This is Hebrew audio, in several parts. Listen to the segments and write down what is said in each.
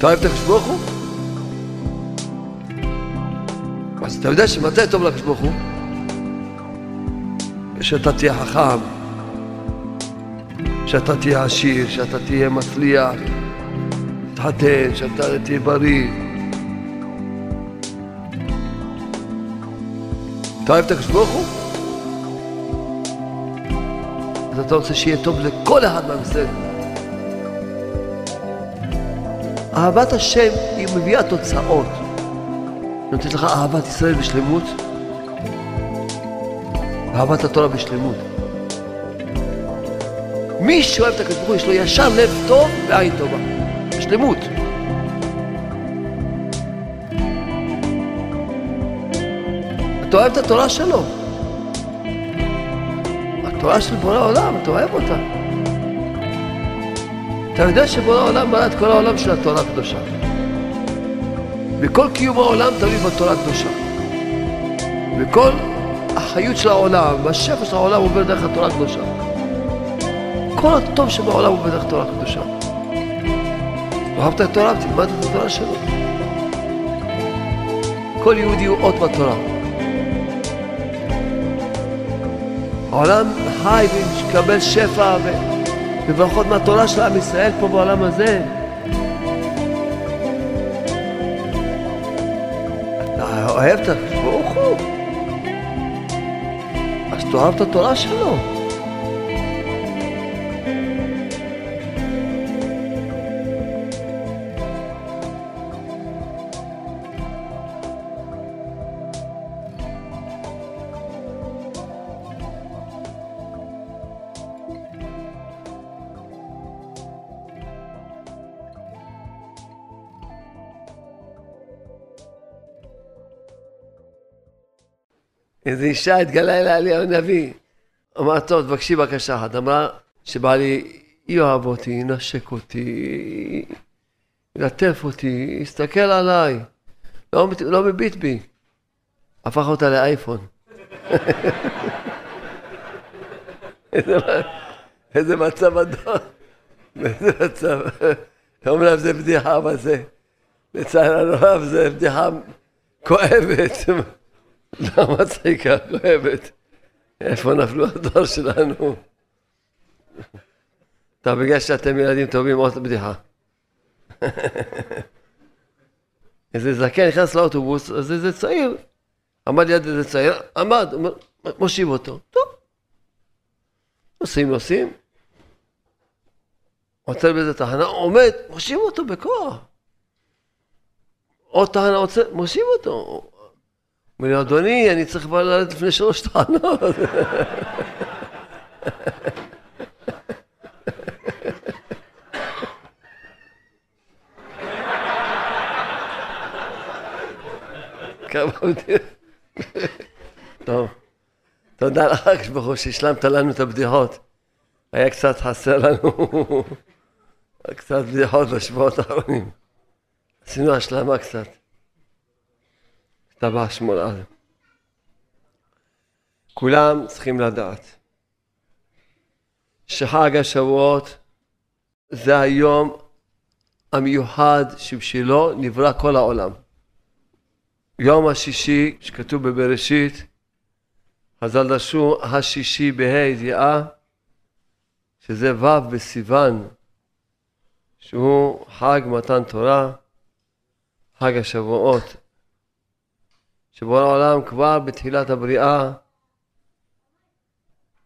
אתה אוהב את הקדוש ברוך הוא? אז אתה יודע שמתי טוב לקדוש ברוך הוא? שאתה תהיה חכם, שאתה תהיה עשיר, שאתה תהיה מצליח, תתחתן, שאתה תהיה בריא. אתה אוהב את הקדוש ברוך הוא? אז אתה רוצה שיהיה טוב לכל אחד מהמסד. אהבת השם היא מביאה תוצאות. נותנת לך אהבת ישראל בשלמות, ואהבת התורה בשלמות. מי שאוהב את הקדוש ברוך יש לו ישר לב טוב ועין טובה. בשלמות. אתה אוהב את התורה שלו. התורה של בורא העולם, אתה אוהב אותה. אתה יודע שבורא העולם ברא את כל העולם של התורה הקדושה. וכל קיום העולם תלוי בתורה הקדושה. וכל החיות של העולם והשפע של העולם עובר דרך התורה הקדושה. כל הטוב שבעולם עובר דרך התורה הקדושה. אהבת את התורה, תלמד את התורה שלו. כל יהודי הוא אות בתורה. העולם חי ומקבל שפע וברכות מהתורה של עם ישראל פה בעולם הזה. אתה אוהב את ברוך הוא. אז תאהב את התורה שלו. איזה אישה התגלה אליה אליהו הנביא. אמרה, טוב, תבקשי בקשה אחת. אמרה שבעלי יאהב אותי, ינשק אותי, ילטף אותי, יסתכל עליי, לא, לא מביט בי. הפך אותה לאייפון. איזה, איזה מצב אדום, איזה מצב. אומנם זה בדיחה, אבל זה, לצערנו הרב, זה בדיחה כואבת. לא מצחיקה, כואבת. איפה נפלו הדור שלנו? טוב, בגלל שאתם ילדים טובים, עוד בדיחה. איזה זקן נכנס לאוטובוס, אז איזה צעיר, עמד ליד איזה צעיר, עמד, מושיב אותו. טוב. נוסעים, נוסעים. עוצר באיזה תחנה, עומד, מושיב אותו בכוח. עוד תחנה עוצר, מושיב אותו. אומר לי, אדוני, אני צריך כבר לרדת לפני שלוש טענות. טוב, תודה לך, ברוך הוא, שהשלמת לנו את הבדיחות. היה קצת חסר לנו, קצת בדיחות בשבועות האחרונים. עשינו השלמה קצת. טבע שמונה. כולם צריכים לדעת שחג השבועות זה היום המיוחד שבשבילו נברא כל העולם. יום השישי שכתוב בבראשית, חז"ל דרשו השישי בה' ידיעה שזה ו' בסיוון שהוא חג מתן תורה, חג השבועות שבורא העולם כבר בתחילת הבריאה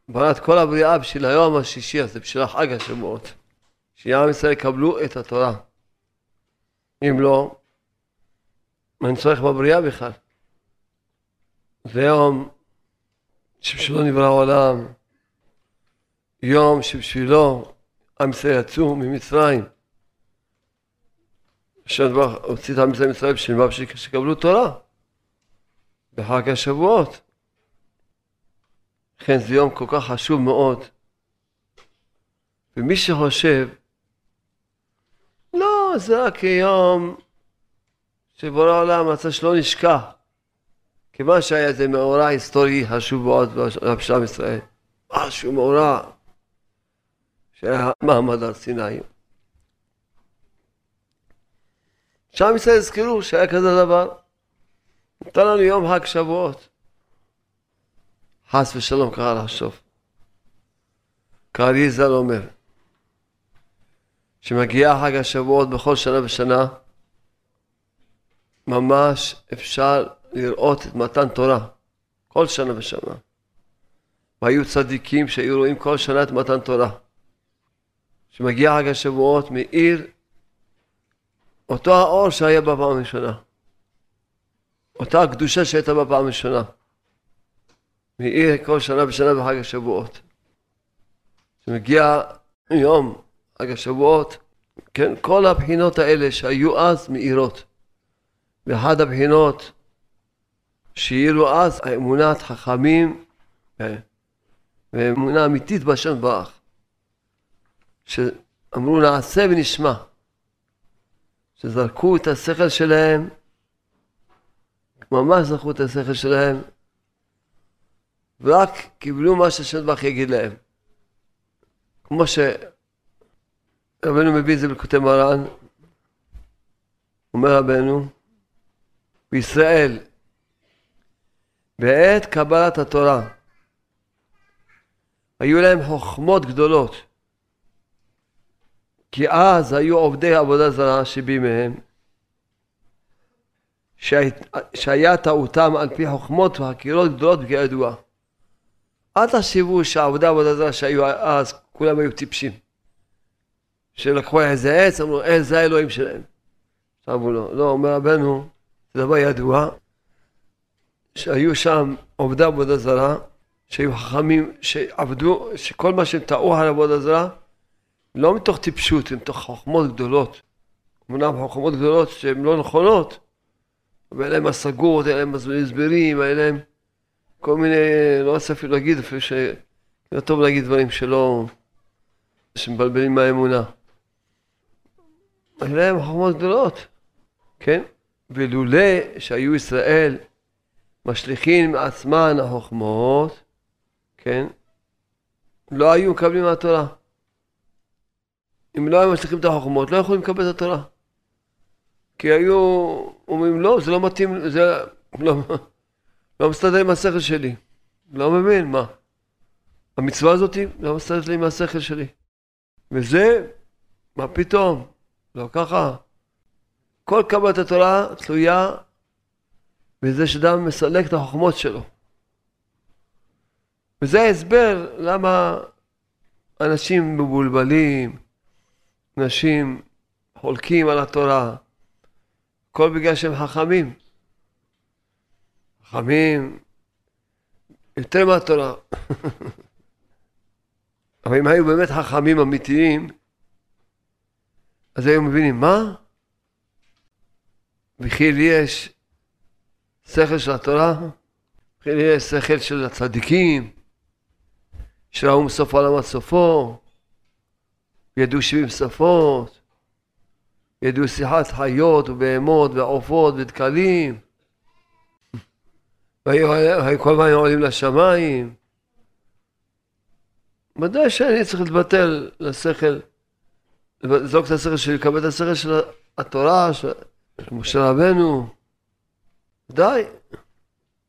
ברא את כל הבריאה בשביל היום השישי הזה, בשביל החג השבועות. שעם ישראל יקבלו את התורה. אם לא, אין צורך בבריאה בכלל. זה יום שבשבילו נברא העולם, יום שבשבילו עם ישראל יצאו ממצרים. השם הוציא את עם ישראל ממצרים בשביל מה? בשביל שיקבלו תורה. בחג השבועות. לכן זה יום כל כך חשוב מאוד. ומי שחושב, לא, זה רק יום שבורא העולם רצה שלא נשכח. כיוון שהיה איזה מאורע היסטורי חשוב מאוד בשלם ישראל. משהו מאורע שהיה מעמד הר סיני. שעם ישראל יזכרו שהיה כזה דבר. נתן לנו יום חג שבועות. חס ושלום קרה לחשוב. קרעי ז"ל אומר, שמגיע חג השבועות בכל שנה ושנה, ממש אפשר לראות את מתן תורה, כל שנה ושנה. והיו צדיקים שהיו רואים כל שנה את מתן תורה. שמגיע חג השבועות מאיר אותו האור שהיה בפעם הראשונה. אותה הקדושה שהייתה בפעם הראשונה. מאיר כל שנה ושנה בחג השבועות. כשמגיע יום חג השבועות, כן, כל הבחינות האלה שהיו אז מאירות. ואחד הבחינות שהאירו אז, האמונת חכמים ואמונה אמיתית בשם ברך. שאמרו נעשה ונשמע. שזרקו את השכל שלהם, ממש זרקו את השכל שלהם, ורק קיבלו מה שהשם ברך יגיד להם. כמו שרבנו מביא את זה בלקוטי מרן, אומר רבנו, בישראל, בעת קבלת התורה, היו להם חוכמות גדולות. כי אז היו עובדי עבודה זרה שבימיהם, שהיה טעותם על פי חוכמות וחקירות גדולות וכידוע. אל תחשבו שהעבודה עבודה זרה שהיו אז, כולם היו טיפשים. שלקחו איזה עץ, אמרו, אה, זה האלוהים שלהם. אמרו לו, לא, אומר רבנו, זה דבר ידוע, שהיו שם עובדי עבודה זרה, שהיו חכמים, שעבדו, שכל מה שהם טעו על עבודה זרה, לא מתוך טיפשות, הם מתוך חוכמות גדולות. אמנם חוכמות גדולות שהן לא נכונות, אבל אין להם השגות, אין להם הסברים, אין להם כל מיני, לא רוצה אפילו להגיד, אפילו ש... לא טוב להגיד דברים שלא... שמבלבלים מהאמונה. אין להם חוכמות גדולות, כן? ולולא שהיו ישראל משליכים מעצמן החוכמות, כן? לא היו מקבלים מהתורה. אם לא היו משליכים את החוכמות, לא יכולים לקבל את התורה. כי היו אומרים, לא, זה לא מתאים, זה לא, לא מסתדר עם השכל שלי. לא מבין, מה? המצווה הזאת לא מסתדרת לי עם השכל שלי. וזה, מה פתאום? לא ככה. כל קבלת התורה תלויה בזה שאדם מסלק את החוכמות שלו. וזה ההסבר למה אנשים מבולבלים, אנשים חולקים על התורה, הכל בגלל שהם חכמים. חכמים יותר מהתורה. אבל אם היו באמת חכמים אמיתיים, אז היו מבינים, מה? וכי לי יש שכל של התורה? וכי לי יש שכל של הצדיקים, שראו מסוף העולם עד סופו, ידעו שבעים שפות, ידעו שיחת חיות ובהמות ועופות ודקלים, והיו כל הזמן עולים לשמיים. ודאי שאני צריך להתבטל לשכל, לזרוק את השכל שלי, לקבל את השכל של התורה, של משה רבנו. די.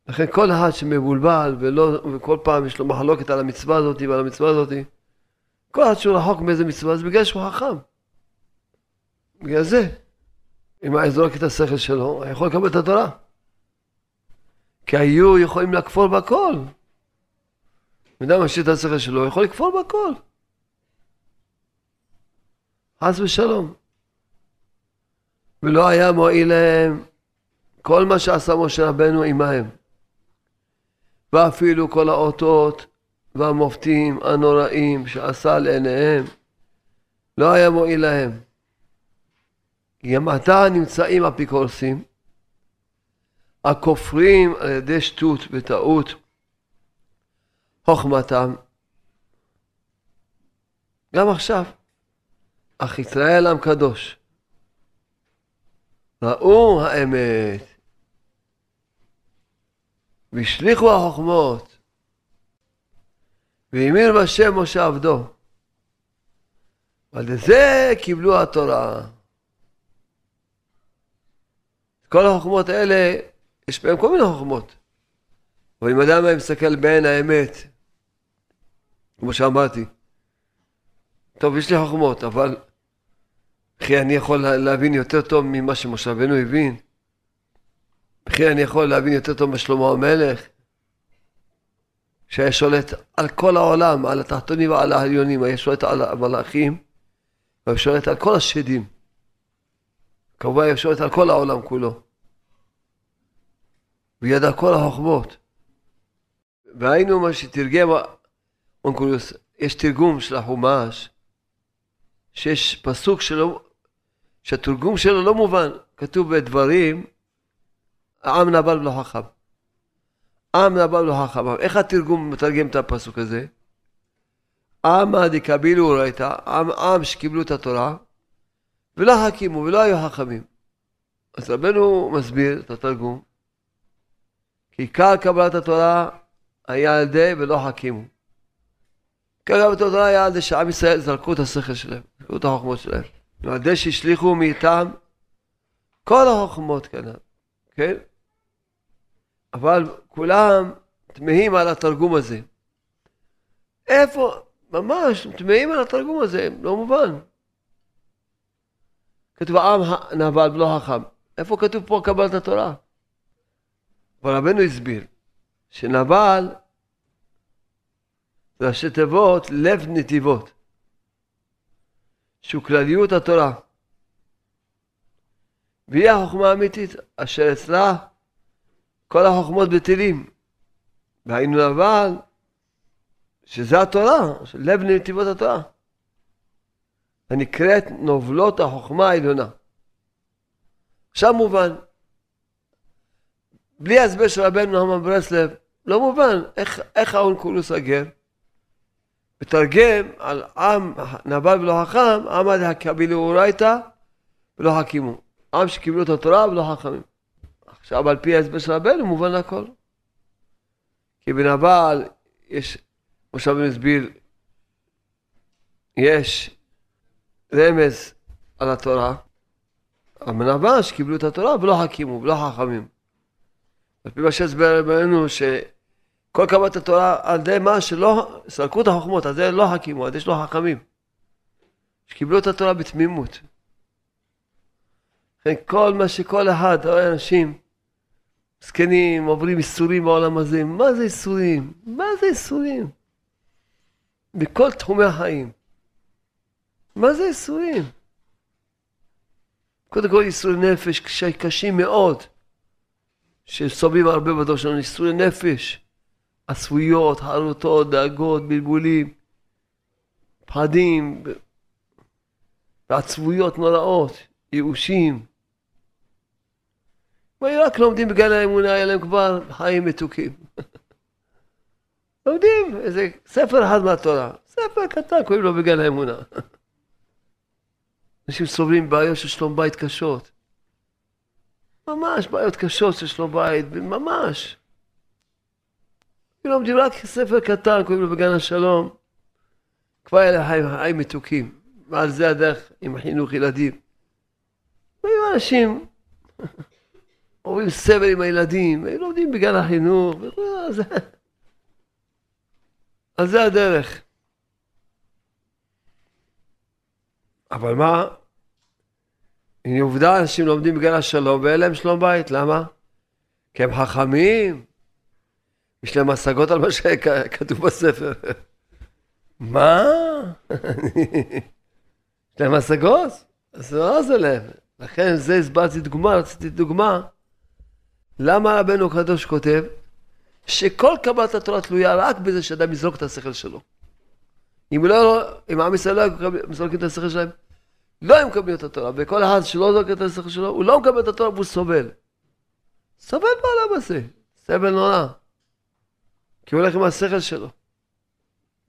לכן כל אחד שמבולבל ולא, וכל פעם יש לו מחלוקת על המצווה הזאת ועל המצווה הזאת, כל אחד שהוא רחוק מאיזה מצווה, זה בגלל שהוא חכם. בגלל זה. אם היה זורק את השכל שלו, היה יכול לקבל את התורה. כי היו יכולים לכפור בכל. אדם משאיר את השכל שלו, יכול לכפור בכל. חס ושלום. ולא היה מועיל להם כל מה שעשה משה רבנו עמהם. ואפילו כל האותות והמופתים הנוראים שעשה לעיניהם, לא היה מועיל להם. גם עתה נמצאים אפיקורסים, הכופרים על ידי שטות וטעות חוכמתם. גם עכשיו, אך ישראל עם קדוש. ראו האמת, והשליכו החוכמות, והמיר בשם משה עבדו. ועל זה קיבלו התורה. כל החוכמות האלה, יש בהם כל מיני חוכמות. אבל אם אדם היה מסתכל בעין האמת, כמו שאמרתי, טוב, יש לי חוכמות, אבל וכי אני יכול להבין יותר טוב ממה שמשה רבנו הבין? וכי אני יכול להבין יותר טוב משלמה המלך? שהיה שולט על כל העולם, על התחתונים ועל העליונים, היה שולט על המלאכים, והיה שולט על כל השדים. כמובן שולט על כל העולם כולו. וידע כל החוכמות. והיינו מה שתרגם אונקולוס, יש תרגום של החומש, שיש פסוק שלא, שהתרגום שלו לא מובן, כתוב בדברים, העם נבל ולא חכם. עם נבל ולא חכם. איך התרגום מתרגם את הפסוק הזה? עמא דקבילו ראיתא, עם, עם שקיבלו את התורה, ולא הקימו, ולא היו חכמים. אז רבנו מסביר את התרגום, כי עיקר קבלת התורה היה על ידי ולא חכימו. כרגע בתורה היה על זה שעם ישראל זרקו את השכל שלהם, זרקו את החוכמות שלהם. על ידי שהשליכו מאיתם כל החוכמות כאן, כן? אבל כולם תמהים על התרגום הזה. איפה, ממש, תמהים על התרגום הזה, לא מובן. כתוב עם נבל ולא חכם. איפה כתוב פה קבלת התורה? אבל רבנו הסביר שנבל ראשי תיבות לב נתיבות, שהוא כלליות התורה. והיא החוכמה האמיתית, אשר אצלה כל החוכמות בטלים. והיינו אבל, שזה התורה, לב נתיבות התורה. הנקראת נובלות החוכמה העליונה. עכשיו מובן, בלי ההסבר של רבנו נחמן ברסלב, לא מובן איך, איך האונקולוס הגר מתרגם על עם נבל ולא חכם, עמד הקבילו אורייתא ולא חכימו. עם שקיבלו את התורה ולא חכמים. עכשיו על פי ההסבר של רבנו מובן הכל. כי בנבל יש, כמו שרבנו הסביר, יש רמז על התורה, בנבל שקיבלו את התורה ולא חכימו ולא חכמים. על פי מה שהסבר רבנו שכל קבלת התורה על ידי מה שלא, סרקו את החוכמות, על זה לא חכימו, על זה שלא חכמים. שקיבלו את התורה בתמימות. לכן כל מה שכל אחד, רואה אנשים זקנים עוברים איסורים בעולם הזה, מה זה איסורים? מה זה איסורים? בכל תחומי החיים. מה זה איסורים? קודם כל איסורי נפש קשים מאוד, שסובבים הרבה בדור שלנו, איסורי נפש, עשויות, חרוטות, דאגות, בלבולים, פחדים, ועצבויות נוראות, ייאושים. רק לומדים בגן האמונה, היה להם כבר חיים מתוקים. לומדים איזה ספר אחד מהתורה, ספר קטן, קוראים לו בגן האמונה. אנשים סובלים בעיות של שלום בית קשות. ממש בעיות קשות של שלום בית, ממש. לומדים רק ספר קטן, קוראים לו בגן השלום. כבר היה להם חיים, מתוקים. ועל זה הדרך עם החינוך ילדים. והיו אנשים עוברים סבל עם הילדים, הם לומדים בגן החינוך, על זה הדרך. אבל מה? הנה עובדה, אנשים לומדים בגן השלום ואין להם שלום בית, למה? כי הם חכמים, יש להם השגות על מה שכתוב בספר. מה? יש להם השגות? אז לא זה לב. לכן זה הסברתי דוגמה, רציתי דוגמה. למה רבנו הקדוש כותב שכל קבלת התורה תלויה רק בזה שאדם יזרוק את השכל שלו. אם לא, אם עם ישראל לא מזרקים את השכל שלהם, לא היו מקבלים את התורה. וכל אחד שלא זורק את השכל שלו, הוא לא מקבל את התורה והוא סובל. סובל בעולם הזה, סבל נורא. כי הוא הולך עם השכל שלו.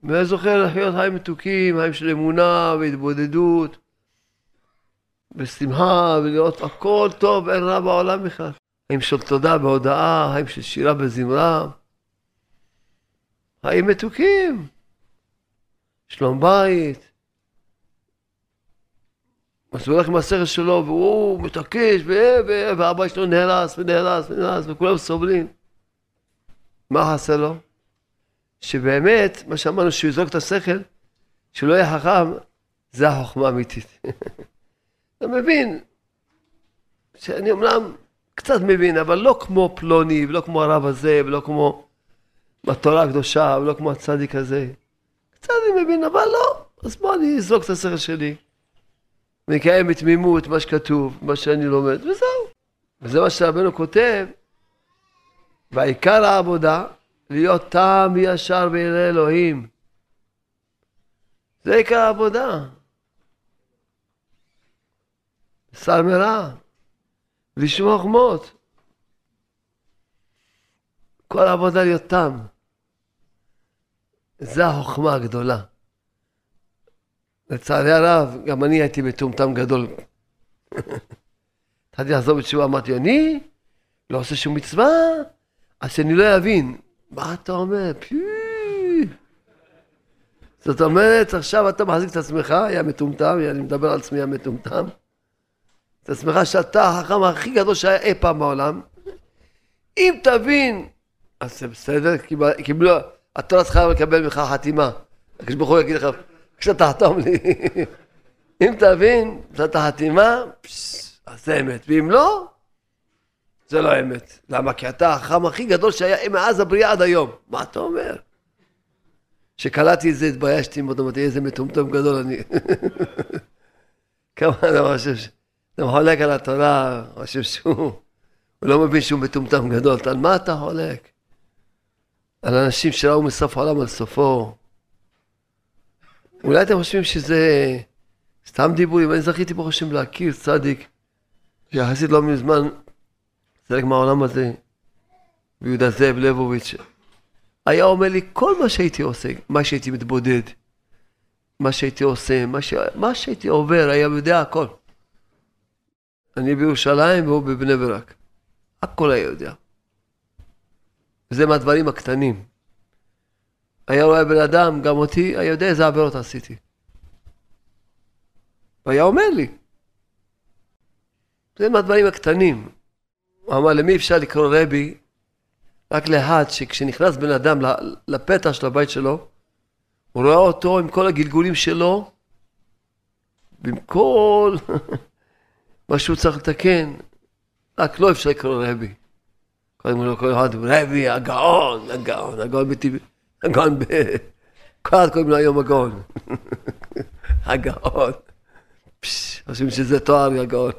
וזוכר לחיות חיים מתוקים, חיים של אמונה והתבודדות, ושמחה, ולראות הכל טוב, אין רע בעולם בכלל. חיים של תודה והודאה, חיים של שירה וזמרה, חיים מתוקים, שלום בית, הוא הולך עם השכל שלו, והוא מתעקש, ואבא שלו נהרס ונהרס ונהרס, וכולם סובלים. מה חסר לו? שבאמת, מה שאמרנו, שהוא יזרוק את השכל, שהוא לא יהיה חכם, זה החוכמה האמיתית. אתה מבין, שאני אמנם קצת מבין, אבל לא כמו פלוני, ולא כמו הרב הזה, ולא כמו התורה הקדושה, ולא כמו הצדיק הזה. קצת אני מבין, אבל לא. אז בוא אני אזרוק את השכל שלי. ונקיים בתמימות מה שכתוב, מה שאני לומד, וזהו. וזה מה שרבנו כותב, ועיקר העבודה, להיות טעם ישר וירא אלוהים. זה עיקר העבודה. שר מרע, לשמוע חומות. כל העבודה להיות תם. זה החוכמה הגדולה. לצערי הרב, גם אני הייתי מטומטם גדול. התחלתי לחזור בתשובה, אמרתי, אני לא עושה שום מצווה, אז שאני לא אבין. מה אתה אומר? זאת אומרת, עכשיו אתה מחזיק את עצמך, היה מטומטם, אני מדבר על עצמי המטומטם. את עצמך שאתה החכם הכי גדול שהיה אי פעם בעולם. אם תבין, אז זה בסדר, קיבלו, התורה צריכה לקבל ממך חתימה. הקדוש ברוך הוא יגיד לך, כשאתה תחתום לי. אם תבין, זאת החתימה, אז זה אמת. ואם לא, זה לא אמת. למה? כי אתה החכם הכי גדול שהיה מאז הבריאה עד היום. מה אתה אומר? כשקלטתי את זה התביישתי מאוד, אמרתי איזה מטומטם גדול אני. כמה אני חושב ש... אתה חולק על התורה, חושב שהוא... הוא לא מבין שהוא מטומטם גדול. על מה אתה חולק? על אנשים שראו מסוף העולם על סופו. אולי אתם חושבים שזה סתם דיבורים, אני זכיתי ברוך השם להכיר צדיק, שיחסית לא מזמן, חלק מהעולם הזה, ויהודה זאב לבוביץ', היה אומר לי כל מה שהייתי עושה, מה שהייתי מתבודד, מה שהייתי עושה, מה, ש... מה שהייתי עובר, היה יודע הכל. אני בירושלים והוא בבני ברק. הכל היה יודע. וזה מהדברים הקטנים. היה רואה בן אדם, גם אותי, היה יודע איזה עבירות עשיתי. והיה אומר לי. זה מהדברים הקטנים. הוא אמר, למי אפשר לקרוא רבי? רק לאחד שכשנכנס בן אדם לפתח של הבית שלו, הוא רואה אותו עם כל הגלגולים שלו, ועם כל מה שהוא צריך לתקן, רק לא אפשר לקרוא רבי. קודם כל אחד, רבי, הגאון, הגאון, הגאון בטבעי. הגאון ב... כל אחד קוראים לו היום הגאון. הגאון. חושבים שזה תואר הגאון.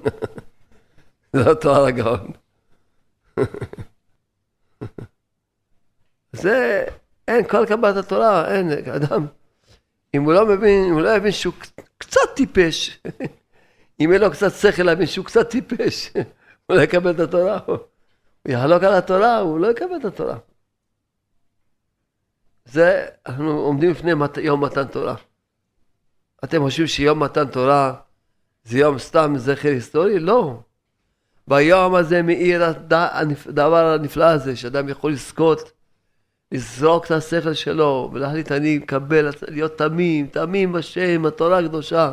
זה לא תואר הגאון. זה, אין, כל קבלת התורה, אין, אדם, אם הוא לא מבין, אם הוא לא יבין שהוא קצת טיפש, אם אין לו קצת שכל להבין שהוא קצת טיפש, הוא לא יקבל את התורה, הוא יחלוק על התורה, הוא לא יקבל את התורה. זה, אנחנו עומדים לפני מת, יום מתן תורה. אתם חושבים שיום מתן תורה זה יום סתם זכר היסטורי? לא. ביום הזה מאיר הדבר הנפלא הזה, שאדם יכול לזכות, לזרוק את השכל שלו ולהחליט אני מקבל, להיות תמים, תמים בשם, התורה הקדושה.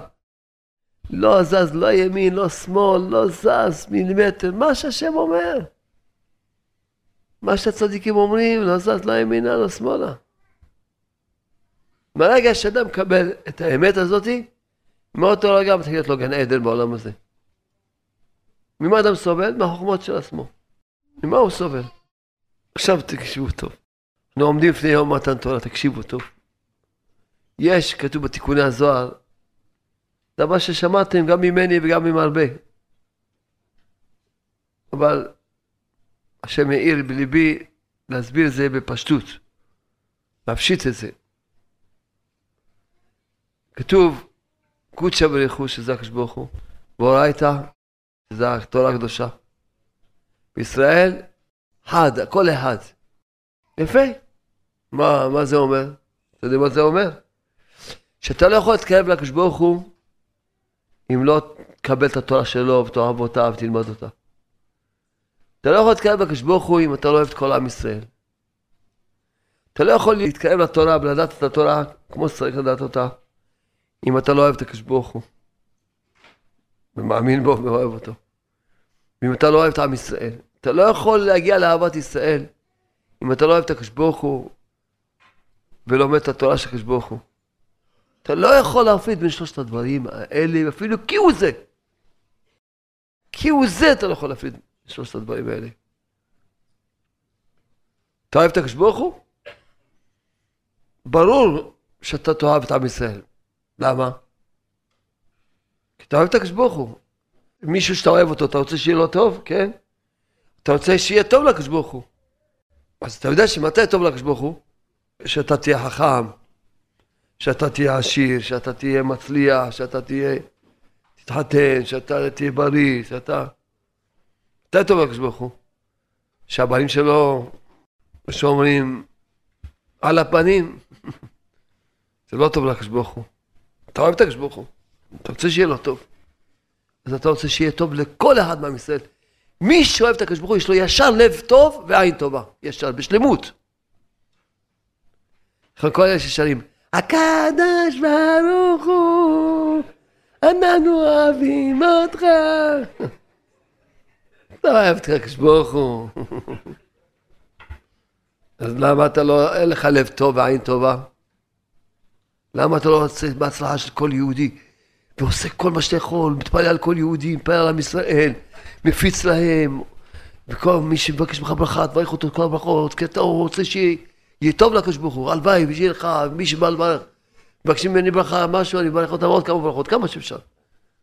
לא זז לא ימין, לא שמאל, לא זז מילימטר, מה שהשם אומר. מה שהצדיקים אומרים, לא זז לא ימינה, לא שמאלה. ברגע שאדם מקבל את האמת הזאתי, מאותו רגע מתחיל להיות לו גן עדן בעולם הזה. ממה אדם סובל? מהחוכמות של עצמו. ממה הוא סובל? עכשיו תקשיבו טוב. אנחנו עומדים לפני יום מתן תורה, תקשיבו טוב. יש, כתוב בתיקוני הזוהר, דבר ששמעתם גם ממני וגם ממרבה. אבל השם העיר בליבי להסביר את זה בפשטות, להפשיט את זה. כתוב קודשא בריחו, שזה הקדוש ברוך הוא, ואורייתא, שזה התורה הקדושה. בישראל, חד, הכל אחד. יפה. מה, מה זה אומר? אתה יודע מה זה אומר? שאתה לא יכול להתקרב לקדוש ברוך הוא אם לא תקבל את התורה שלו ותאהב אותה ותלמד אותה. אתה לא יכול להתקרב לקדוש ברוך הוא אם אתה לא אוהב את כל עם ישראל. אתה לא יכול להתקרב לתורה ולדעת את התורה כמו שצריך לדעת אותה אם אתה לא אוהב את הקדוש ברוך הוא. ומאמין בו ואוהב אותו. ואם אתה לא אוהב את עם ישראל, אתה לא יכול להגיע לאהבת ישראל אם אתה לא אוהב את הקדוש ברוך הוא ולומד את התורה של הקדוש ברוך הוא. אתה לא יכול להפריד בין שלושת הדברים האלה, אפילו כי הוא זה. כי הוא זה אתה לא יכול להפריד שלושת הדברים האלה. אתה אוהב את הקדוש ברוך הוא? ברור שאתה תאהב את עם ישראל. למה? כי אתה אוהב את הקדוש ברוך הוא. מישהו שאתה אוהב אותו, אתה רוצה שיהיה לו טוב, כן? אתה רוצה שיהיה טוב לקדוש ברוך הוא. אז אתה יודע שמתי טוב לקדוש ברוך הוא? שאתה תהיה חכם, שאתה תהיה עשיר, שאתה תהיה מצליח, שאתה תהיה... תתחתן, שאתה תהיה בריא, שאתה... מתי טוב לקדוש ברוך הוא? שהבנים שלו שאומרים על הפנים, זה לא טוב לקדוש ברוך הוא. אתה אוהב את הקדוש ברוך הוא, אתה רוצה שיהיה לו טוב. אז אתה רוצה שיהיה טוב לכל אחד מעם ישראל. מי שאוהב את הקדוש ברוך הוא, יש לו ישר לב טוב ועין טובה. ישר, בשלמות. כל אלה ששרים, הקדוש ברוך הוא, אנחנו אוהבים אותך. אתה אוהב את הקדוש הוא. אז למה אתה לא, אין לך לב טוב ועין טובה? למה אתה לא רוצה בהצלחה של כל יהודי? ועושה כל מה שאתה יכול, מתפלל על כל יהודי, מתפלל על עם ישראל, מפיץ להם, וכל מי שמבקש ממך ברכה, תברך אותו כל הברכות, כי אתה רוצה שיהיה טוב לקדוש ברוך הוא, הלוואי, ושיהיה לך, מי שבא לברך, מבקשים ממני ברכה, משהו, אני מברך אותם עוד כמה ברכות, כמה שאפשר.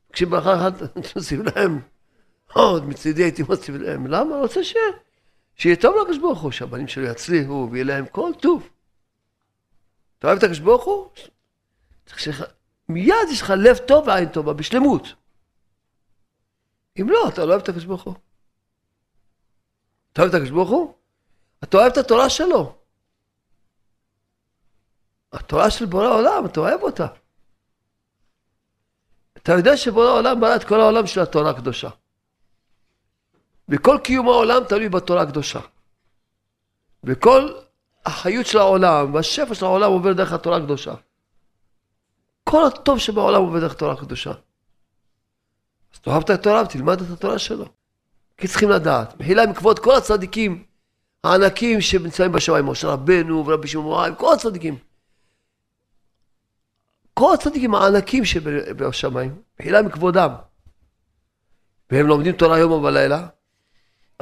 מבקשים ברכה אחת, תוסיף להם, עוד מצידי הייתי מוסיף להם, למה? אני רוצה שיהיה, שיהיה טוב לקדוש ברוך הוא, שהבנים שלו יצליחו, ויהיה להם כל טוב. אתה אוהב את הקדוש ברוך הוא? צריך מיד יש לך לב טוב ועין טובה, בשלמות. אם לא, אתה לא אוהב את הקדוש ברוך הוא. אתה אוהב את הקדוש ברוך הוא? אתה אוהב את התורה שלו. התורה של בורא העולם, אתה אוהב אותה. אתה יודע שבורא העולם ברא את כל העולם של התורה הקדושה. וכל קיום העולם תלוי בתורה הקדושה. וכל החיות של העולם והשפע של העולם עובר דרך התורה הקדושה. כל הטוב שבעולם עובד דרך תורה קדושה. אז תאהב את התורה ותלמד את התורה שלו. כי צריכים לדעת, מחילה מכבוד כל הצדיקים הענקים שנמצאים בשמיים, משה רבנו ורבי שמעון כל הצדיקים. כל הצדיקים הענקים שבשמיים, מחילה מכבודם. והם לומדים תורה יום ובלילה,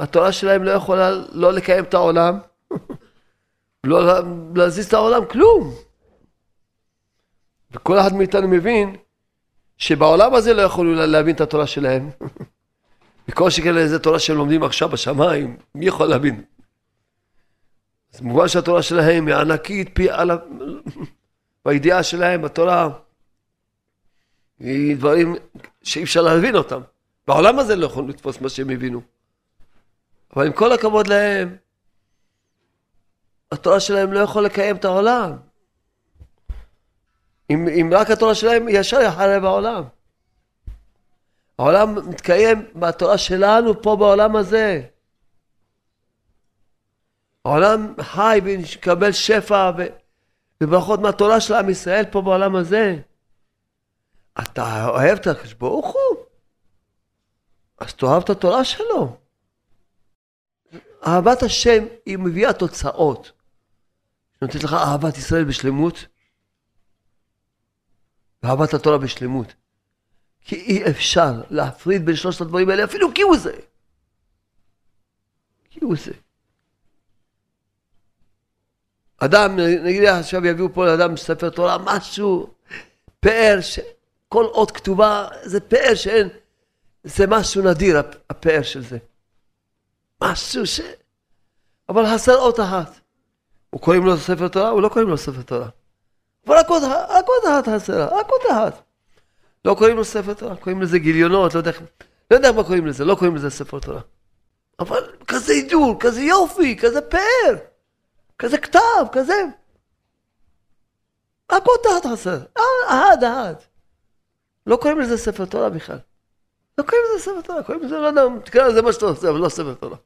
התורה שלהם לא יכולה לא לקיים את העולם, לא להזיז את העולם, כלום. וכל אחד מאיתנו מבין שבעולם הזה לא יכולו להבין את התורה שלהם. וכל שכן איזה תורה שהם לומדים עכשיו בשמיים, מי יכול להבין? אז מובן שהתורה שלהם היא ענקית פי על ה... והידיעה שלהם בתורה היא דברים שאי אפשר להבין אותם. בעולם הזה לא יכולים לתפוס מה שהם הבינו. אבל עם כל הכבוד להם, התורה שלהם לא יכול לקיים את העולם. אם, אם רק התורה שלהם ישר יחרב העולם. העולם מתקיים בתורה שלנו פה בעולם הזה. העולם חי ומקבל שפע ו... וברכות מהתורה של עם ישראל פה בעולם הזה. אתה אוהב את הקדוש ברוך הוא? אז תאהב את התורה שלו. אהבת השם היא מביאה תוצאות. נותנת לך אהבת ישראל בשלמות, ואהבת התורה בשלמות. כי אי אפשר להפריד בין שלושת הדברים האלה, אפילו כי הוא זה. כי הוא זה. אדם, נגיד עכשיו יביאו פה לאדם ספר תורה, משהו, פאר, כל אות כתובה, זה פאר שאין, זה משהו נדיר, הפאר של זה. משהו ש... אבל חסר אות אחת. הוא קוראים לו ספר תורה? הוא לא קוראים לו ספר תורה. אבל רק עוד אחת חסרה, רק עוד אחת. לא קוראים לו ספר תורה, קוראים לזה גיליונות, לא יודע, לא יודע מה קוראים לזה, לא קוראים לזה ספר תורה. אבל כזה הידור, כזה יופי, כזה פאר, כזה כתב, כזה. רק עוד אחת חסר, אחת, אחת. לא קוראים לזה ספר תורה בכלל. לא קוראים לזה ספר תורה, קוראים לזה, לא יודע, תקרא לזה מה שאתה רוצה, אבל לא ספר תורה.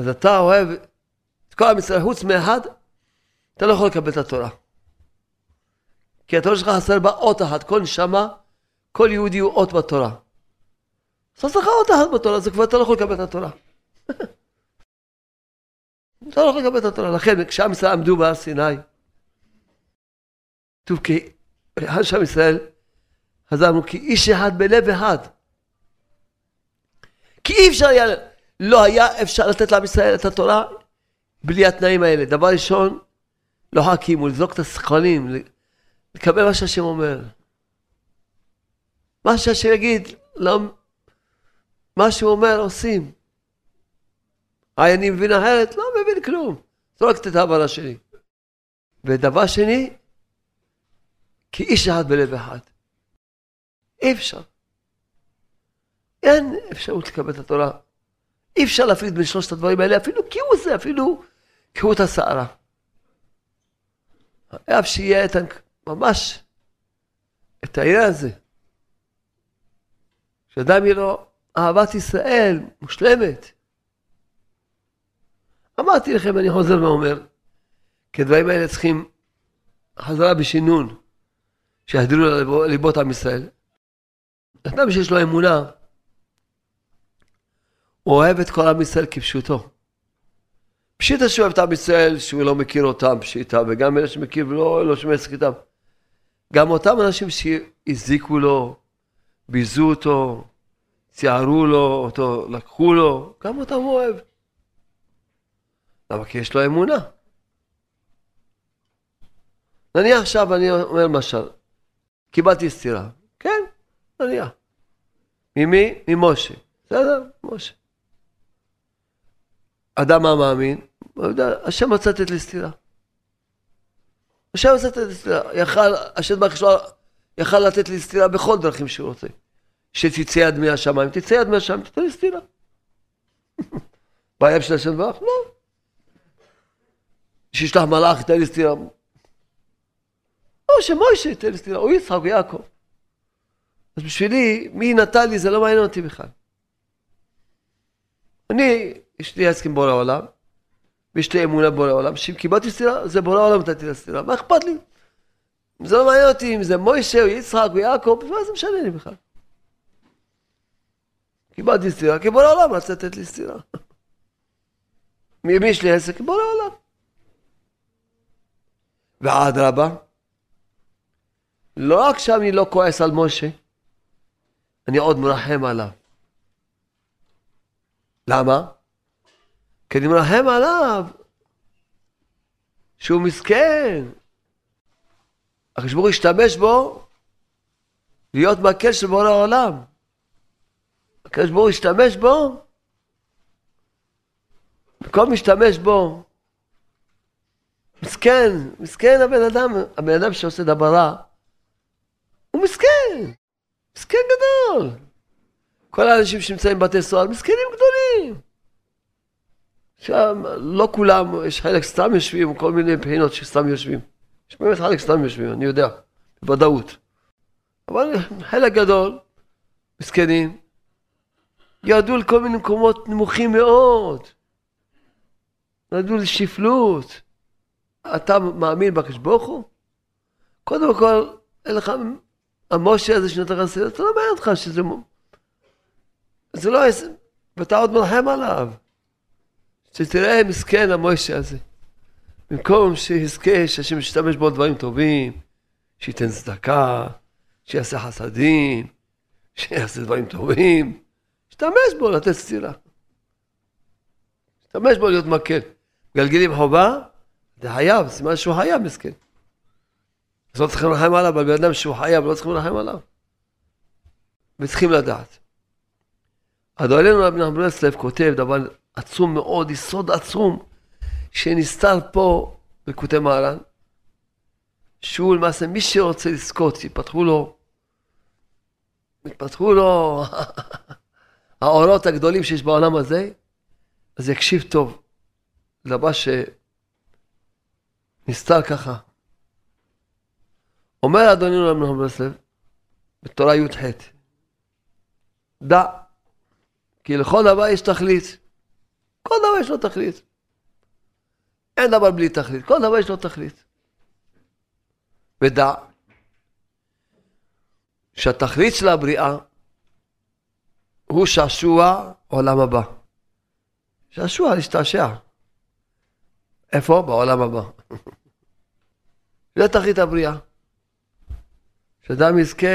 אז אתה אוהב את כל עם ישראל, חוץ מאחד, אתה לא יכול לקבל את התורה. כי התורה שלך חסר בה אות אחת, כל נשמה, כל יהודי הוא אות בתורה. אז לך עוד אחת בתורה, זה כבר אתה לא יכול לקבל את התורה. אתה לא יכול לקבל את התורה. לכן, כשעם ישראל עמדו בהר סיני, כתוב כי, אחד שעם ישראל, חזרנו כי איש אחד בלב אחד. כי אי אפשר היה, לא היה אפשר לתת לעם ישראל את התורה בלי התנאים האלה. דבר ראשון, לא הקימו, לזרוק את השכלים, לקבל מה שהשם אומר. מה שהשם יגיד, לא, מה שהוא אומר עושים. היי, אני מבין אחרת? לא מבין כלום. זרוק את ההבנה שלי. ודבר שני, כי איש אחד בלב אחד. אי אפשר. אין אפשרות לקבל את התורה. אי אפשר להפריד בין שלושת הדברים האלה, אפילו כהוא זה, אפילו כהות השערה. חייב שיהיה את, ממש את העניין הזה. שאדם יהיה לו אהבת ישראל מושלמת. אמרתי לכם, אני חוזר ואומר, כי הדברים האלה צריכים חזרה בשינון, שיחדרו לליבות עם ישראל. אדם שיש לו אמונה, הוא אוהב את כל עם ישראל כפשוטו. פשיטה שהוא אוהב את עם ישראל, שהוא לא מכיר אותם פשיטה, וגם אלה שמכיר ולא לא שומע איתם. גם אותם אנשים שהזיקו לו, ביזו אותו, ציערו לו אותו, לקחו לו, גם אותם הוא אוהב. למה? כי יש לו אמונה. נניח עכשיו אני אומר למשל, קיבלתי סטירה. כן, נניח. ממי? ממשה. בסדר? משה. אדם המאמין, השם רצה לתת לי סטירה. השם רצה לתת לי סטירה. יכל, השם ברוך הוא יכל לתת לי סטירה בכל דרכים שהוא רוצה. שתצא יד מהשמיים, תצא יד מהשמיים, תתן לי סטירה. בעיה של השם ברוך? לא. שישלח מלאך, ייתן לי סטירה. או שמוישה ייתן לי סטירה, או יצחק או יעקב. אז בשבילי, מי נתן לי זה לא מעניין אותי בכלל. אני, יש לי עסק עם בורא העולם, ויש לי אמונה בורא העולם, שאם קיבלתי סטירה, זה בורא העולם נתתי לה סטירה, מה אכפת לי? זה לא מעניין אותי אם זה מוישה או יצחק או יעקב, מה זה משנה לי בכלל? קיבלתי סטירה, כי בורא העולם רצה לתת לי סטירה. מי יש לי עסק? בורא העולם. ואדרבה, לא רק שאני לא כועס על משה, אני עוד מרחם עליו. למה? כי אני מרחם עליו שהוא מסכן. הקדוש השתמש בו להיות מקל של בורא העולם. הקדוש ברוך הוא השתמש בו, במקום להשתמש בו מסכן, מסכן הבן אדם, הבן אדם שעושה דבר רע, הוא מסכן, מסכן גדול. כל האנשים שנמצאים בבתי סוהר, מסכנים גדולים. שם לא כולם, יש חלק סתם יושבים, כל מיני בחינות שסתם יושבים. יש באמת חלק סתם יושבים, אני יודע, בוודאות. אבל חלק גדול, מסכנים, ירדו לכל מיני מקומות נמוכים מאוד. ירדו לשפלות. אתה מאמין בקדוש ברוך הוא? קודם כל, אין לך, המשה הזה שנתן לך סדר, אתה לא מעניין אותך שזה... זה לא... ואתה עוד מלחם עליו. שתראה מסכן המוישה הזה. במקום שיזכה שהשם ישתמש בו דברים טובים, שייתן צדקה, שיעשה חסדים, שיעשה דברים טובים, ישתמש בו לתת סטירה. ישתמש בו להיות מקל. גלגלים חובה, זה חייב, סימן שהוא חייב מסכן. אז לא צריכים לרחם עליו, אבל בן אדם שהוא חייב, לא צריכים לרחם עליו. וצריכים לדעת. אדוננו רבי נחמן ברסלב כותב דבר עצום מאוד, יסוד עצום, שנסתר פה בקוטי מהר"ן, שהוא למעשה, מי שרוצה לזכות, יפתחו לו, יפתחו לו האורות הגדולים שיש בעולם הזה, אז יקשיב טוב לדבר שנסתר ככה. אומר אדונינו רבי נחמן ברסלב, בתורה י"ח, דע, כי לכל דבר יש תכלית. כל דבר יש לו תכלית. אין דבר בלי תכלית, כל דבר יש לו תכלית. ודע שהתכלית של הבריאה הוא שעשוע עולם הבא. שעשוע להשתעשע. איפה? בעולם הבא. זה תכלית הבריאה. שאדם יזכה,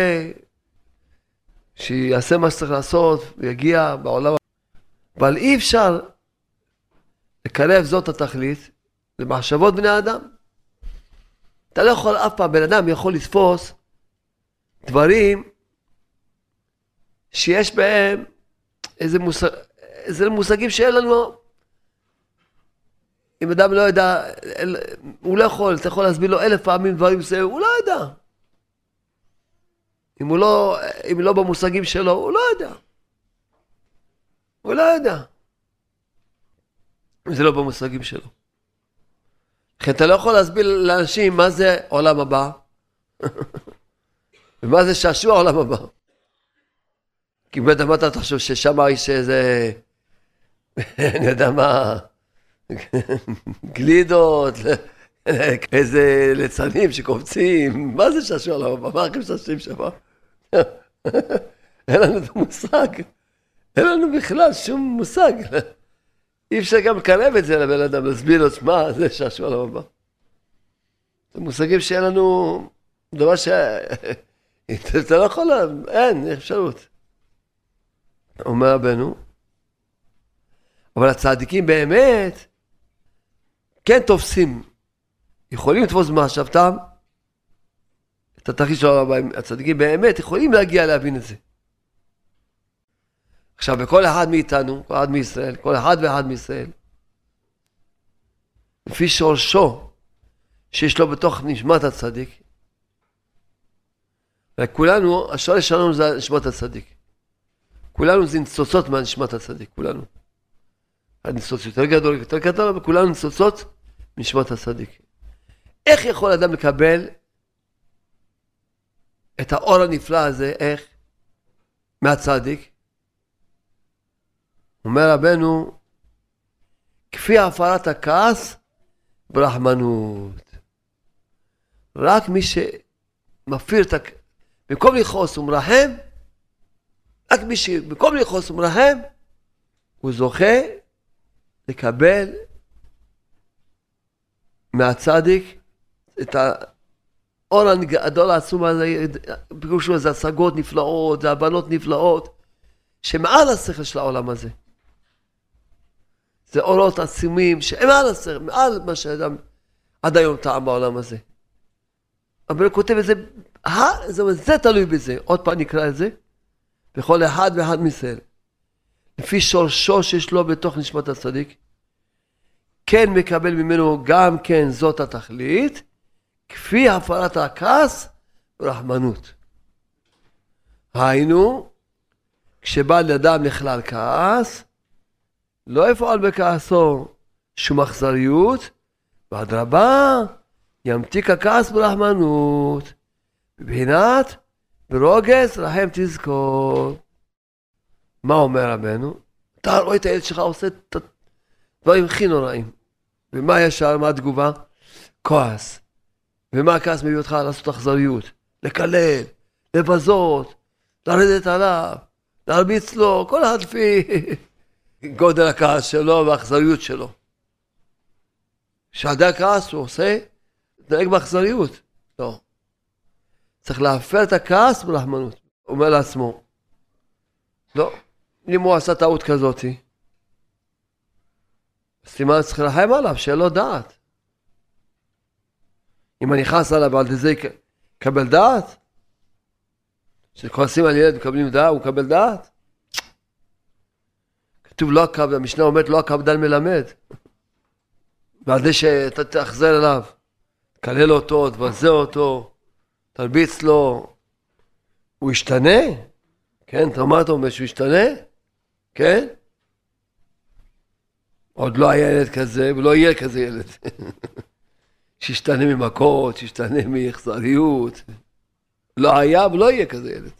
שיעשה מה שצריך לעשות, ויגיע בעולם הבא. אבל אי אפשר לקרב זאת התכלית למחשבות בני אדם. אתה לא יכול אף פעם, בן אדם יכול לתפוס דברים שיש בהם איזה, מושג, איזה מושגים שאין לנו. אם אדם לא יודע, הוא לא יכול, אתה יכול להסביר לו אלף פעמים דברים מסוימים, הוא לא יודע. אם הוא לא, אם לא במושגים שלו, הוא לא יודע. הוא לא יודע. זה לא במושגים שלו. לכן אתה לא יכול להסביר לאנשים מה זה עולם הבא, ומה זה שעשוע עולם הבא. כי בטח מה אתה חושב ששם יש איזה, אני יודע מה, גלידות, איזה ליצנים שקופצים, מה זה שעשוע עולם הבא? מה רק משעשעים שם? אין לנו את המושג, אין לנו בכלל שום מושג. אי אפשר גם לקרב את זה לבן אדם, להסביר לו, שמע, זה שעשוע עולם הבא. זה מושגים שאין לנו, דבר ש... אתה לא יכול, אין אפשרות. אומר רבנו, אבל הצדיקים באמת כן תופסים, יכולים לתפוס במחשבתם את התרחיש של הבא, הצדיקים באמת יכולים להגיע להבין את זה. עכשיו, בכל אחד מאיתנו, כל אחד מישראל, כל אחד ואחד מישראל, לפי שורשו שיש לו בתוך נשמת הצדיק, וכולנו, השורש שלנו זה נשמת הצדיק. כולנו זה ניצוצות מהנשמת הצדיק, כולנו. הניצוץ יותר גדול, יותר קטן, כולנו ניצוצות מנשמת הצדיק. איך יכול אדם לקבל את האור הנפלא הזה, איך? מהצדיק? אומר רבנו, כפי הפרת הכעס ברחמנות. רק מי שמפיר את הכעס, במקום לכעוס הוא מרחם, רק מי שבמקום לכעוס הוא מרחם, הוא זוכה לקבל מהצדיק את האור הגדול העצום הזה, פירוש זה השגות נפלאות, זה הבנות נפלאות, שמעל השכל של העולם הזה. זה אורות עצומים שהם מעל השכל, מעל מה שאדם עד היום טעם בעולם הזה. אבל הוא כותב את זה, זה, זה תלוי בזה. עוד פעם נקרא את זה. וכל אחד ואחד מישראל, לפי שורשו שיש לו בתוך נשמת הצדיק, כן מקבל ממנו גם כן זאת התכלית, כפי הפרת הכעס ורחמנות. היינו, כשבא לאדם לכלל כעס, לא יפעל בכעסו שום אכזריות, ואדרבה, ימתיק הכעס ברחמנות, מבחינת ברוגז רחם תזכור. מה אומר רבנו? אתה רואה את הילד שלך עושה את הדברים הכי נוראים. ומה ישר, מה התגובה? כועס. ומה הכעס מביא אותך לעשות אכזריות? לקלל, לבזות, לרדת עליו, להרביץ לו, כל אחד לפי גודל הכעס שלו והאכזריות שלו. כשאדם כעס הוא עושה, מתנהג באכזריות. לא. צריך להפר את הכעס ברחמנות. אומר לעצמו, לא, אם הוא עשה טעות כזאתי, סימן צריך לרחם עליו, שיהיה לו דעת. אם אני חס עליו ועל זה יקבל דעת, כשכועסים על ילד מקבלים דעת, הוא מקבל דעת? כתוב לא הקו, המשנה אומרת לא הקפדן מלמד. ועל זה שאתה תחזר אליו, תקלל אותו, תבזה אותו, תרביץ לו, הוא ישתנה? כן, אתה מה אתה אומר, שהוא ישתנה? כן? עוד לא היה ילד כזה, ולא יהיה כזה ילד. שישתנה ממכות, שישתנה מאכזריות. לא היה ולא יהיה כזה ילד.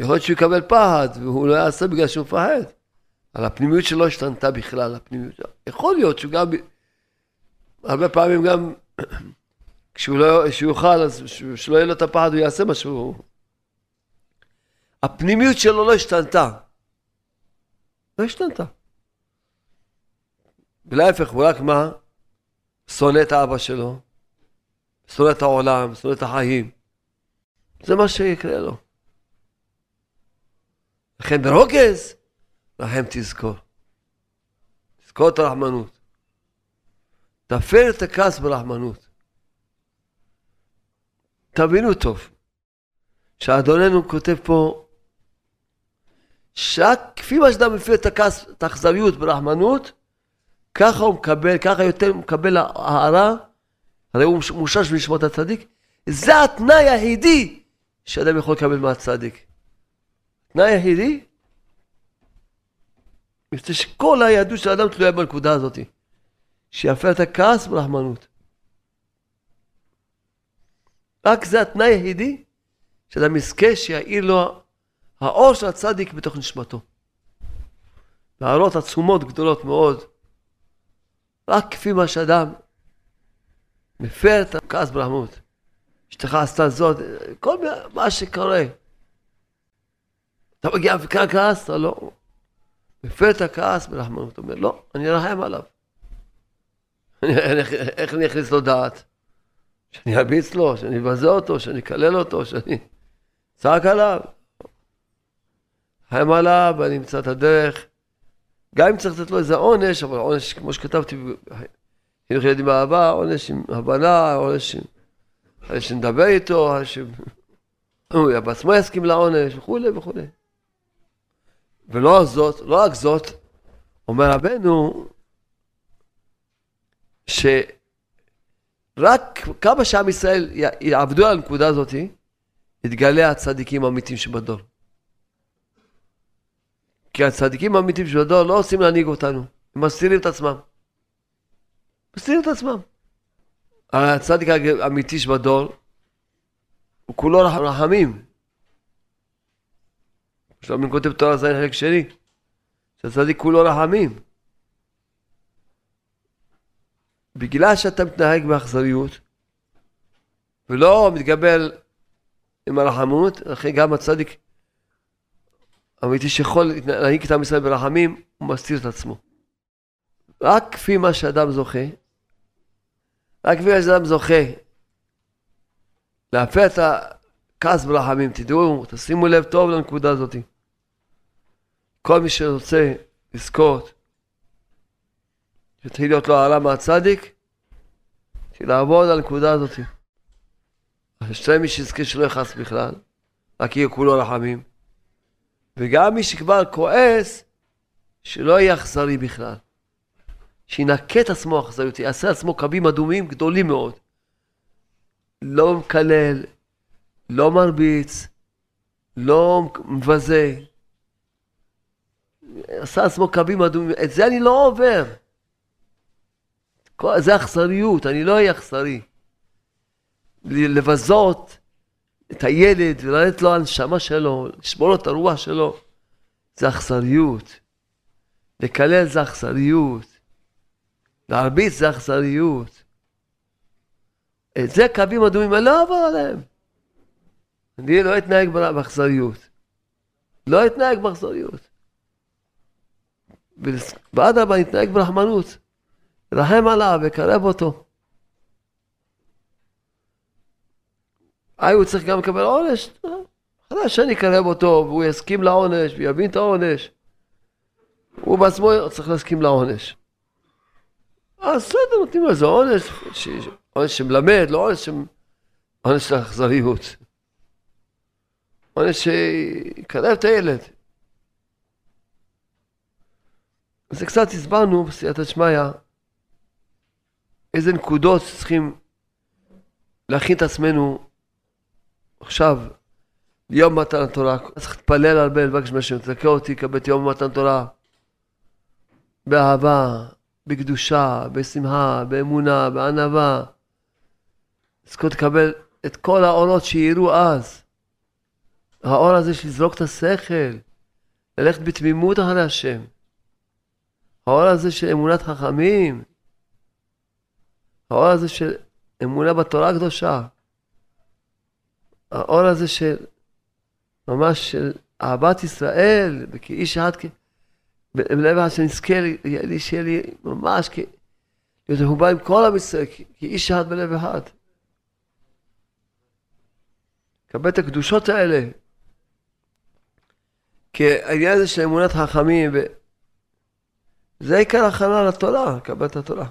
יכול להיות שהוא יקבל פחד, והוא לא יעשה בגלל שהוא מפחד. על הפנימיות שלו השתנתה בכלל, הפנימיות. יכול להיות שהוא גם, הרבה פעמים גם כשהוא לא, כשהוא יאכל, אז שלא יהיה לו את הפחד, הוא יעשה משהו. הפנימיות שלו לא השתנתה. לא השתנת. ולהפך, הוא רק מה? שונא את האבא שלו, שונא את העולם, שונא את החיים. זה מה שיקרה לו. לכן ברוגז, רחם תזכור. תזכור את הרחמנות. תפר את הכעס ברחמנות. תבינו טוב, שאדוננו כותב פה, שרק כפי מה שאדם מפר את הכעס, את האכזריות ברחמנות, ככה הוא מקבל, ככה יותר מקבל הערה, הרי הוא מושש בנשמות הצדיק, זה התנאי היחידי שאדם יכול לקבל מהצדיק. תנאי היחידי, מפני שכל היהדות של האדם תלויה בנקודה הזאת, שיפר את הכעס ברחמנות. רק זה התנאי היחידי שאדם יזכה שיאיר לו האור של הצדיק בתוך נשמתו. והערות עצומות גדולות מאוד רק כפי מה שאדם מפר את הכעס ברחמות. אשתך עשתה זאת, כל מה שקורה. אתה מגיע וכאן כעס? אתה לא. מפר את הכעס ברחמנות. אומר, לא, אני ארחם עליו. איך אני אכניס לו דעת? שאני ארביץ לו, שאני אבזה אותו, שאני אקלל אותו, שאני צעק עליו. חיים עליו, ואני אמצא את הדרך גם אם צריך לתת לו איזה עונש, אבל עונש, כמו שכתבתי, חינוך ילדים באהבה, עונש עם הבנה, עונש עם... עונש שנדבר איתו, עונש הוא בעצמו יסכים לעונש, וכולי וכולי. ולא זאת, לא רק זאת, אומר רבנו, שרק כמה שעם ישראל יעבדו על הנקודה הזאת, יתגלה הצדיקים האמיתיים שבדור. כי הצדיקים האמיתיים של הדור לא רוצים להנהיג אותנו, הם מסתירים את עצמם. מסתירים את עצמם. הצדיק האמיתי שבדור הוא כולו רחמים. שלומים כותב תורה זין חלק שני, שהצדיק כולו רחמים. בגלל שאתה מתנהג באכזריות ולא מתגבל עם הרחמות, לכן גם הצדיק אמיתי שיכול להנהיג את עם ישראל ברחמים, הוא מסתיר את עצמו. רק כפי מה שאדם זוכה, רק כפי מה שאדם זוכה להפר את הכעס ברחמים, תדעו, תשימו לב טוב לנקודה הזאת. כל מי שרוצה לזכות, שתתחיל להיות לו הערה מהצדיק, לעבוד על הנקודה הזאת. השם מי שיזכה שלא יכעס בכלל, רק יהיה כולו רחמים. וגם מי שכבר כועס, שלא יהיה אכזרי בכלל. שינקה את עצמו אכזריות, יעשה לעצמו קווים אדומים גדולים מאוד. לא מקלל, לא מרביץ, לא מבזה. עשה לעצמו קווים אדומים, את זה אני לא עובר. זה אכזריות, אני לא אהיה אכזרי. לבזות את הילד ולרדת לו הנשמה שלו, לשמור לו את הרוח שלו, זה אכזריות. לקלל זה אכזריות. להרביץ זה אכזריות. את זה קווים אדומים, אני לא אעבור עליהם. אני לא אתנהג באכזריות. לא אתנהג באכזריות. ואדרבה, אני אתנהג ברחמנות. רחם עליו וקרב אותו. אה, הוא צריך גם לקבל עונש? אחרי שאני אקרב אותו והוא יסכים לעונש ויבין את העונש. הוא בעצמו צריך להסכים לעונש. אז בסדר, נותנים לו איזה עונש, עונש שמלמד, לא עונש, עונש של אכזריות. עונש שיקרב את הילד. זה קצת הסברנו בסייעתא שמיא איזה נקודות צריכים להכין את עצמנו עכשיו, יום מתן תורה, צריך להתפלל הרבה, לבקש מהשם, תזכה אותי, לקבל את יום מתן תורה באהבה, בקדושה, בשמחה, באמונה, בענווה. לזכות לקבל את כל האורות שיראו אז. האור הזה של לזרוק את השכל, ללכת בתמימות אחרי השם. האור הזה של אמונת חכמים. האור הזה של אמונה בתורה הקדושה. האור הזה של ממש של אהבת ישראל, וכאיש אחד, בלב אחד שנזכה שיהיה לי ממש, להיות מחובר עם כל עם ישראל, כאיש אחד בלב אחד. לקבל את הקדושות האלה. כי העניין הזה של אמונת חכמים, זה עיקר הכנה לתורה, לקבל את התורה.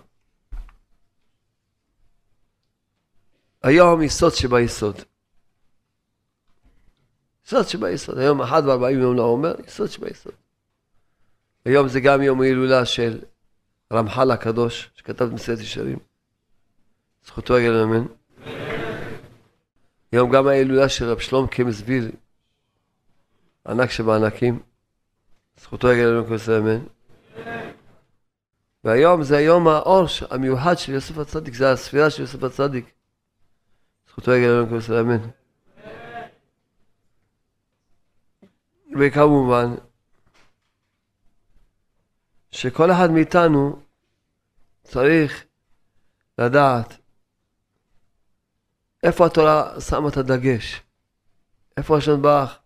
היום יסוד שביסוד. יסוד שביסוד. היום אחד וארבעים יום לעומר, יסוד שביסוד. היום זה גם יום ההילולה של רמח"ל הקדוש, שכתב את מסעדת ישרים. זכותו יגן אמן. היום גם ההילולה של רב שלום קמסביל, ענק שבענקים. זכותו יגן אמן כל ישראל אמן. והיום זה היום האור המיוחד של יוסף הצדיק, זה הספירה של יוסף הצדיק. זכותו יגן אמן כל ישראל אמן. וכמובן, שכל אחד מאיתנו צריך לדעת איפה התורה שמה את הדגש, איפה השם ברך.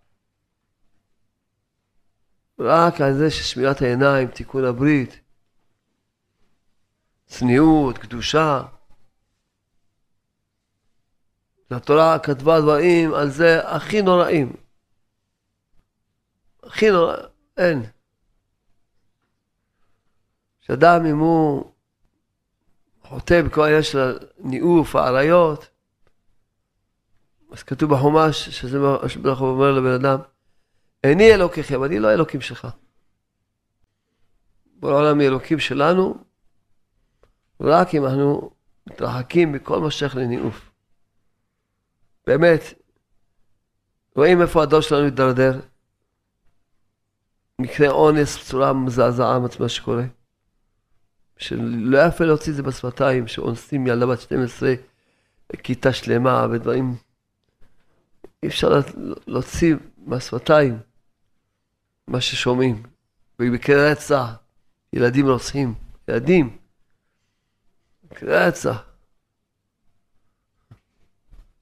רק על זה ששמירת העיניים, תיקון הברית, צניעות, קדושה. התורה כתבה דברים על זה הכי נוראים. הכי נורא, אין. שאדם אם הוא חוטא בכל העניין של הניאוף, האריות, אז כתוב בחומש, שזה מה הוא אומר לבן אדם, איני אלוקיכם, אני לא אלוקים שלך. בעולם אלוקים שלנו, רק אם אנחנו מתרחקים מכל מה שייך לניאוף. באמת, רואים איפה הדור שלנו הידרדר? מקרה אונס בצורה מזעזעה מה שקורה. שלא יפה להוציא את זה בשפתיים, שאונסים ילדה בת 12, כיתה שלמה ודברים. אי אפשר להוציא מהשפתיים מה ששומעים. ובמקרה רצח, ילדים רוצחים, ילדים. רצח.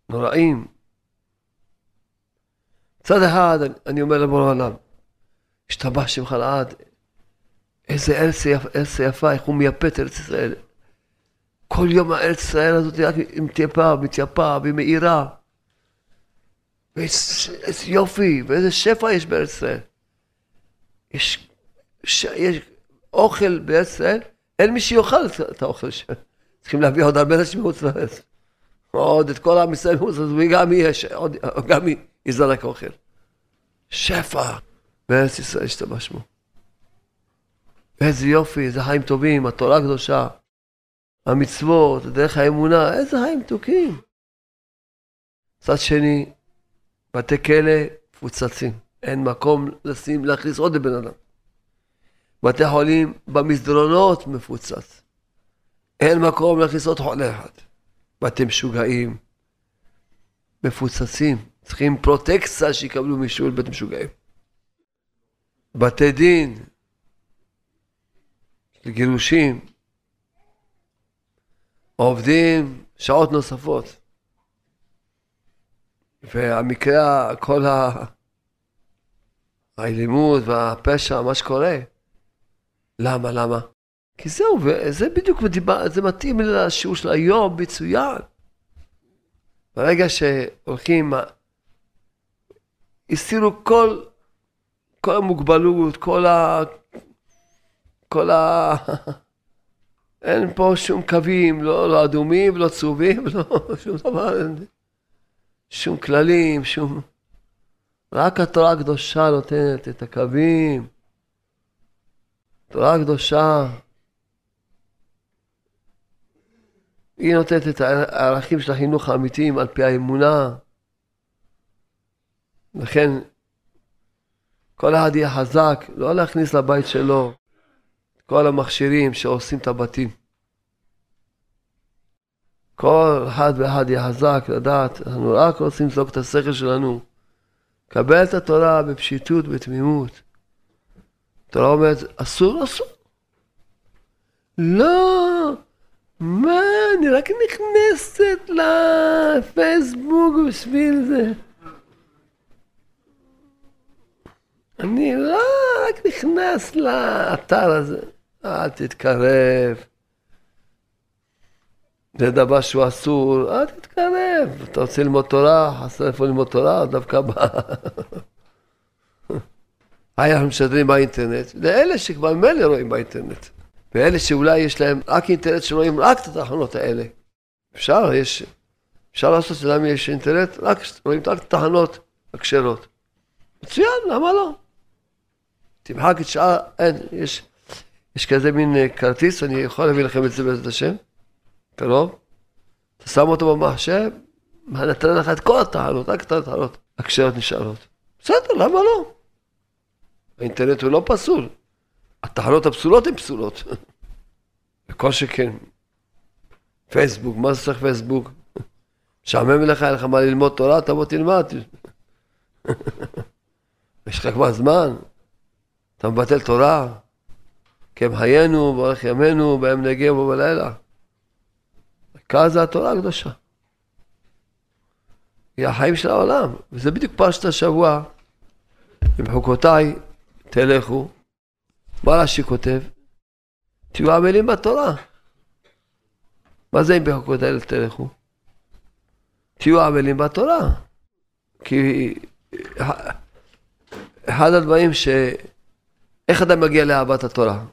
נוראים. מצד אחד, אני אומר לבורא עולם, השתבח שמך לעד, איזה ארץ, יפ, ארץ יפה, איך הוא מייפה את ארץ ישראל. כל יום הארץ ישראל הזאת רק מתייפה, מתייפה ומאירה. ואיזה יופי, ואיזה שפע יש בארץ ישראל. יש, ש, יש אוכל בארץ ישראל, אין מי שיאכל את האוכל שלהם. צריכים להביא עוד הרבה אנשים מחוץ לארץ. עוד את כל עם ישראל מחוץ לארץ, וגם יש, עוד, גם יזרק אוכל. שפע בארץ ישראל השתמש בו. איזה יופי, איזה חיים טובים, התורה הקדושה, המצוות, דרך האמונה, איזה חיים מתוקים. מצד שני, בתי כלא מפוצצים, אין מקום לשים, להכניס עוד לבן אדם. בתי חולים במסדרונות מפוצץ. אין מקום להכניס עוד חולה אחד. בתי משוגעים, מפוצצים, צריכים פרוטקציה שיקבלו מישהו לבית משוגעים. בתי דין, לגירושים, עובדים שעות נוספות. והמקרה, כל ה... האלימות והפשע, מה שקורה. למה? למה? כי זהו, וזה בדיוק, זה מתאים לשיעור של היום מצוין. ברגע שהולכים, הסירו כל, כל המוגבלות, כל ה... כל ה... אין פה שום קווים, לא, לא אדומים, לא צהובים, לא שום דבר, שום כללים, שום... רק התורה הקדושה נותנת את הקווים. תורה קדושה, היא נותנת את הערכים של החינוך האמיתיים על פי האמונה. לכן, כל אחד יהיה חזק, לא להכניס לבית שלו כל המכשירים שעושים את הבתים. כל אחד ואחד יהיה חזק לדעת, אנחנו רק רוצים לזלוק את השכל שלנו, קבל את התורה בפשיטות, בתמימות. התורה אומרת, אסור, אסור. לא, מה, אני רק נכנסת לפייסבוק בשביל זה. אני רק רק נכנס לאתר הזה, אל תתקרב. זה דבר שהוא אסור, אל תתקרב. אתה רוצה ללמוד תורה, חסר איפה ללמוד תורה, דווקא ב... אנחנו משדרים באינטרנט, לאלה שכבר ממילא רואים באינטרנט. ואלה שאולי יש להם רק אינטרנט שרואים רק את התחנות האלה. אפשר, יש, אפשר לעשות שלהם יש אינטרנט, רק רואים רק את התחנות הכשרות. מצוין, למה לא? תמחק את שאר, אין, יש, יש כזה מין אה, כרטיס, אני יכול להביא לכם את זה בעזרת השם, קרוב. אתה שם אותו במחשב, נתן לך את כל התחנות, רק את התחנות הכשרות נשארות. בסדר, למה לא? האינטרנט הוא לא פסול. התחנות הפסולות הן פסולות. וכל שכן. פייסבוק, מה זה צריך פייסבוק? משעמם לך, אין לך מה ללמוד תורה, תבוא תלמד. יש לך כבר זמן, אתה מבטל תורה, כי הם חיינו, ברך ימינו, בהם נגיע בו בלילה. העיקר זה התורה הקדושה. היא החיים של העולם, וזה בדיוק פרשת השבוע, עם חוקותיי תלכו. מה רש"י כותב? תהיו עמלים בתורה. מה זה אם בחוקותיי תלכו? תהיו עמלים בתורה. כי אחד הדברים ש... איך אתה מגיע לאהבת התורה?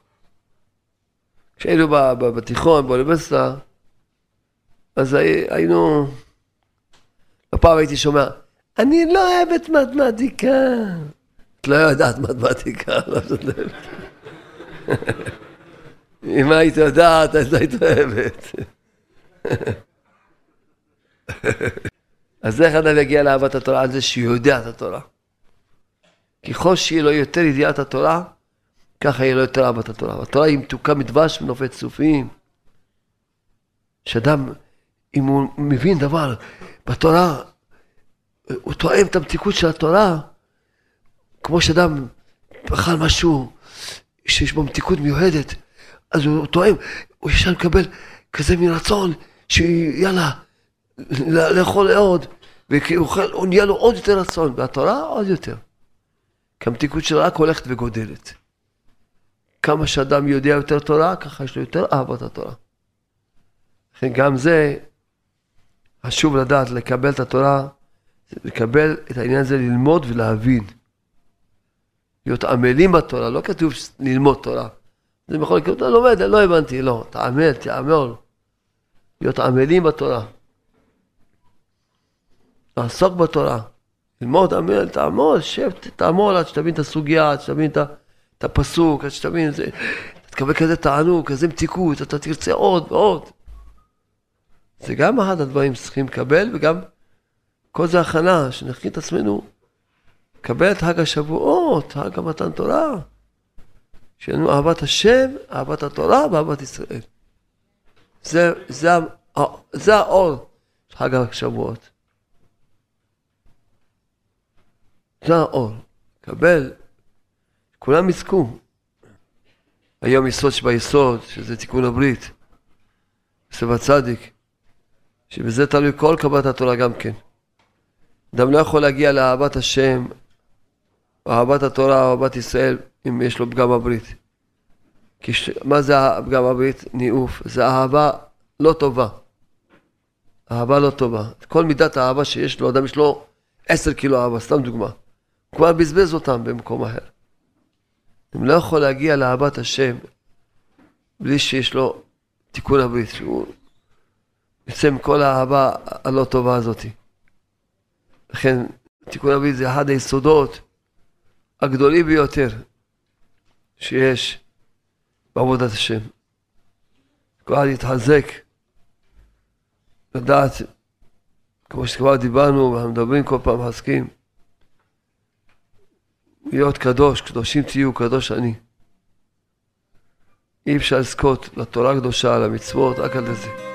כשהיינו בתיכון, באוניברסיטה, אז היינו... הפעם הייתי שומע, אני לא אוהבת מתמטיקה. את לא יודעת מתמטיקה, לא יודעת. אם היית יודעת, אז היית אוהבת. אז איך אדם יגיע לאהבת התורה? על זה שהוא יודע את התורה. ככל שיהיה לו יותר ידיעת התורה, ככה יהיה לו יותר אהבת התורה. התורה היא מתוקה מדבש ונופת צופים. שאדם, אם הוא מבין דבר בתורה, הוא תואם את המתיקות של התורה, כמו שאדם אכל משהו שיש בו מתיקות מיוחדת, אז הוא תואם, הוא ישר מקבל כזה מין רצון, שיאללה, לאכול עוד, והוא נהיה לו עוד יותר רצון, והתורה עוד יותר. כי המתיקות שלה רק הולכת וגודלת. כמה שאדם יודע יותר תורה, ככה יש לו יותר אהבת התורה. לכן גם זה, חשוב לדעת, לקבל את התורה, לקבל את העניין הזה, ללמוד ולהבין. להיות עמלים בתורה, לא כתוב ללמוד תורה. זה בכל מקרה, אתה לומד, לא הבנתי, לא, תעמל, תעמל. להיות עמלים בתורה. לעסוק בתורה. ללמוד, עמל, תעמול, שב, תעמול עד שתבין את הסוגיה, עד שתבין את הפסוק, עד שתבין את זה. אתה תקבל כזה תענוג, כזה מתיקות, אתה תרצה עוד ועוד. זה גם אחד הדברים שצריכים לקבל, וגם כל זה הכנה, שנכין את עצמנו קבל את חג השבועות, חג המתן תורה. שיהיה לנו אהבת השם, אהבת התורה ואהבת ישראל. זה, זה, זה האור של חג השבועות. זה האור. קבל, כולם יזכו. היום יסוד שביסוד, שזה תיקון הברית, סבא צדיק, שבזה תלוי כל קבלת התורה גם כן. אדם לא יכול להגיע לאהבת השם, אהבת התורה, אהבת ישראל, אם יש לו פגם הברית. כי ש... מה זה פגם הברית? ניאוף. זה אהבה לא טובה. אהבה לא טובה. כל מידת האהבה שיש לו, אדם יש לו עשר קילו אהבה, סתם דוגמה. הוא כבר בזבז אותם במקום אחר. אם לא יכול להגיע לאהבת השם בלי שיש לו תיקון הברית, שהוא יוצא מכל האהבה הלא טובה הזאתי. לכן תיקון הברית זה אחד היסודות הגדולים ביותר שיש בעבודת השם. כל אחד יתחזק, לדעת, כמו שכבר דיברנו ואנחנו מדברים כל פעם, מחזקים, להיות קדוש, קדושים תהיו, קדוש אני. אי אפשר לזכות לתורה הקדושה, למצוות, רק על זה.